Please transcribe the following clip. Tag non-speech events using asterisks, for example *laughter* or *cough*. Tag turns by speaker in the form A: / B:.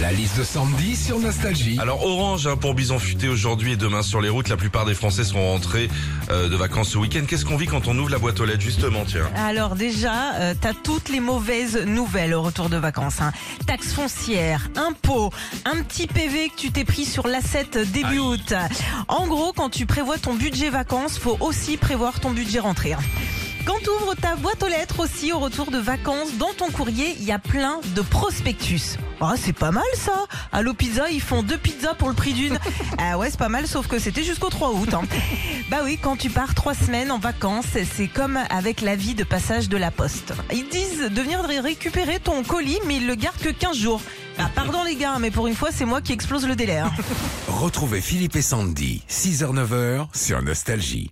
A: La liste de Sandy sur Nostalgie.
B: Alors orange hein, pour Bison Futé aujourd'hui et demain sur les routes. La plupart des Français sont rentrés euh, de vacances ce week-end. Qu'est-ce qu'on vit quand on ouvre la boîte aux lettres justement tiens?
C: Alors déjà, euh, t'as toutes les mauvaises nouvelles au retour de vacances. Hein. Taxe foncière, impôts, un petit PV que tu t'es pris sur l'asset début août. En gros, quand tu prévois ton budget vacances, faut aussi prévoir ton budget rentrée. hein. Quand tu ouvres ta boîte aux lettres aussi au retour de vacances, dans ton courrier, il y a plein de prospectus. Ah, c'est pas mal ça. À Pizza, ils font deux pizzas pour le prix d'une. *laughs* Ah ouais, c'est pas mal, sauf que c'était jusqu'au 3 août. hein. *laughs* Bah oui, quand tu pars trois semaines en vacances, c'est comme avec l'avis de passage de la poste. Ils disent de venir récupérer ton colis, mais ils le gardent que 15 jours. Ah, pardon les gars, mais pour une fois, c'est moi qui explose le délai. hein. *laughs*
A: Retrouvez Philippe et Sandy, 6h-9h sur Nostalgie.